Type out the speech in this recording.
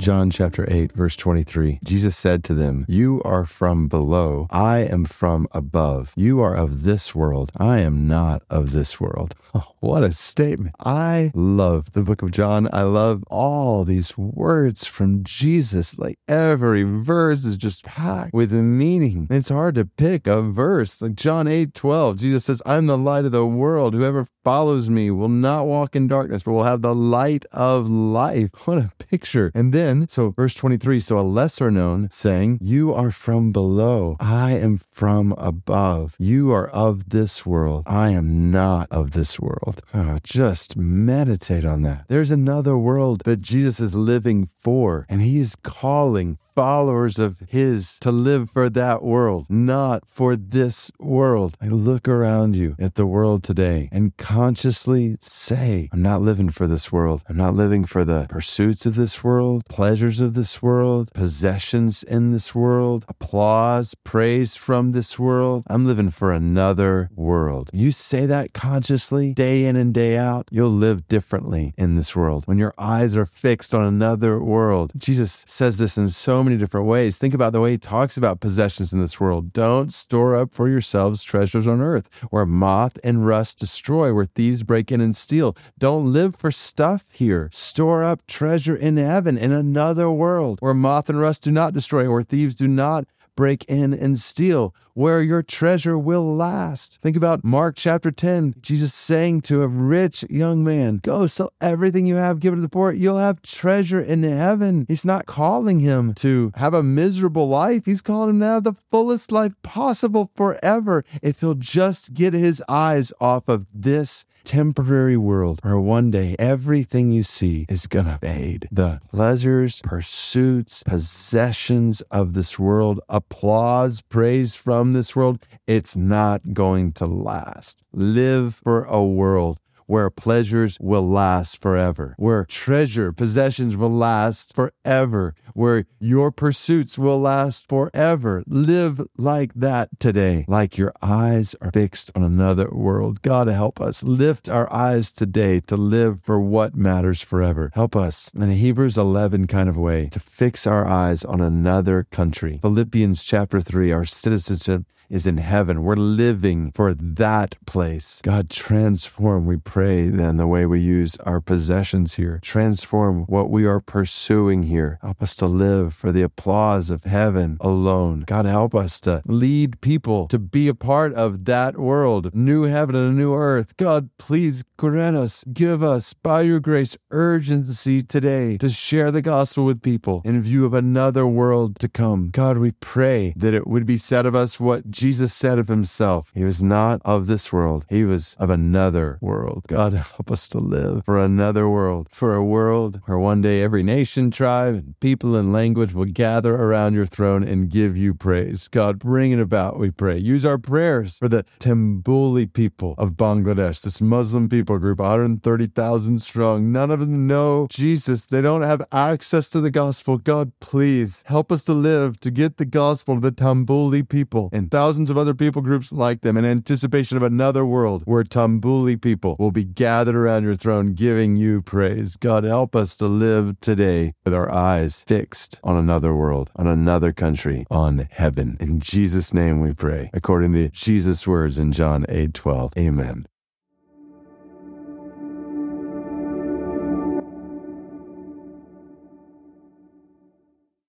John chapter 8, verse 23. Jesus said to them, You are from below, I am from above. You are of this world, I am not of this world. Oh, what a statement. I love the book of John. I love all these words from Jesus. Like every verse is just packed with meaning. It's hard to pick a verse. Like John 8, 12, Jesus says, I'm the light of the world. Whoever follows me will not walk in darkness, but will have the light of life. What a picture. And then so verse 23, so a lesser known saying, You are from below, I am from above. You are of this world, I am not of this world. Oh, just meditate on that. There's another world that Jesus is living for, and he is calling followers of his to live for that world, not for this world. I look around you at the world today and consciously say, I'm not living for this world. I'm not living for the pursuits of this world, pleasures of this world, possessions in this world, applause, praise from this world. I'm living for another world. You say that consciously, day in and day out, you'll live differently in this world. When your eyes are fixed on another world, Jesus says this in so many different ways. Think about the way he talks about possessions in this world. Don't store up for yourselves treasures on earth where moth and rust destroy, where thieves break in and steal. Don't live for stuff here. Store up treasure in heaven in another world where moth and rust do not destroy, where thieves do not break in and steal, where your treasure will last. Think about Mark chapter 10, Jesus saying to a rich young man, Go sell everything you have, give it to the poor. You'll have treasure in heaven. He's not calling him to have a miserable life, he's calling him to have the fullest life possible forever if he'll just get his eyes off of this temporary world where one day everything you see is gonna fade. The pleasures, pursuits, possessions of this world, applause, praise from this world, it's not going to last. Live for a world where pleasures will last forever, where treasure, possessions will last forever, where your pursuits will last forever. Live like that today, like your eyes are fixed on another world. God help us lift our eyes today to live for what matters forever. Help us in a Hebrews 11 kind of way to fix our eyes on another country. Philippians chapter 3, our citizenship is in heaven. We're living for that place. God, transform, we pray, then the way we use our possessions here. Transform what we are pursuing here. Help us to live for the applause of heaven alone. God, help us to lead people to be a part of that world, new heaven and a new earth. God, please grant us, give us, by your grace, urgency today to share the gospel with people in view of another world to come. God, we pray that it would be said of us what Jesus said of himself. He was not of this world, he was of another world. God, help us to live for another world, for a world where one day every nation, tribe, and people and language will gather around your throne and give you praise. God, bring it about, we pray. Use our prayers for the Tambuli people of Bangladesh, this Muslim people group, 130,000 strong. None of them know Jesus. They don't have access to the gospel. God, please help us to live to get the gospel to the Tambuli people and thousands of other people groups like them in anticipation of another world where Tambuli people will be gathered around your throne giving you praise. God, help us to live today with our eyes fixed on another world, on another country, on heaven. In Jesus' name we pray, according to Jesus' words in John 8 12. Amen.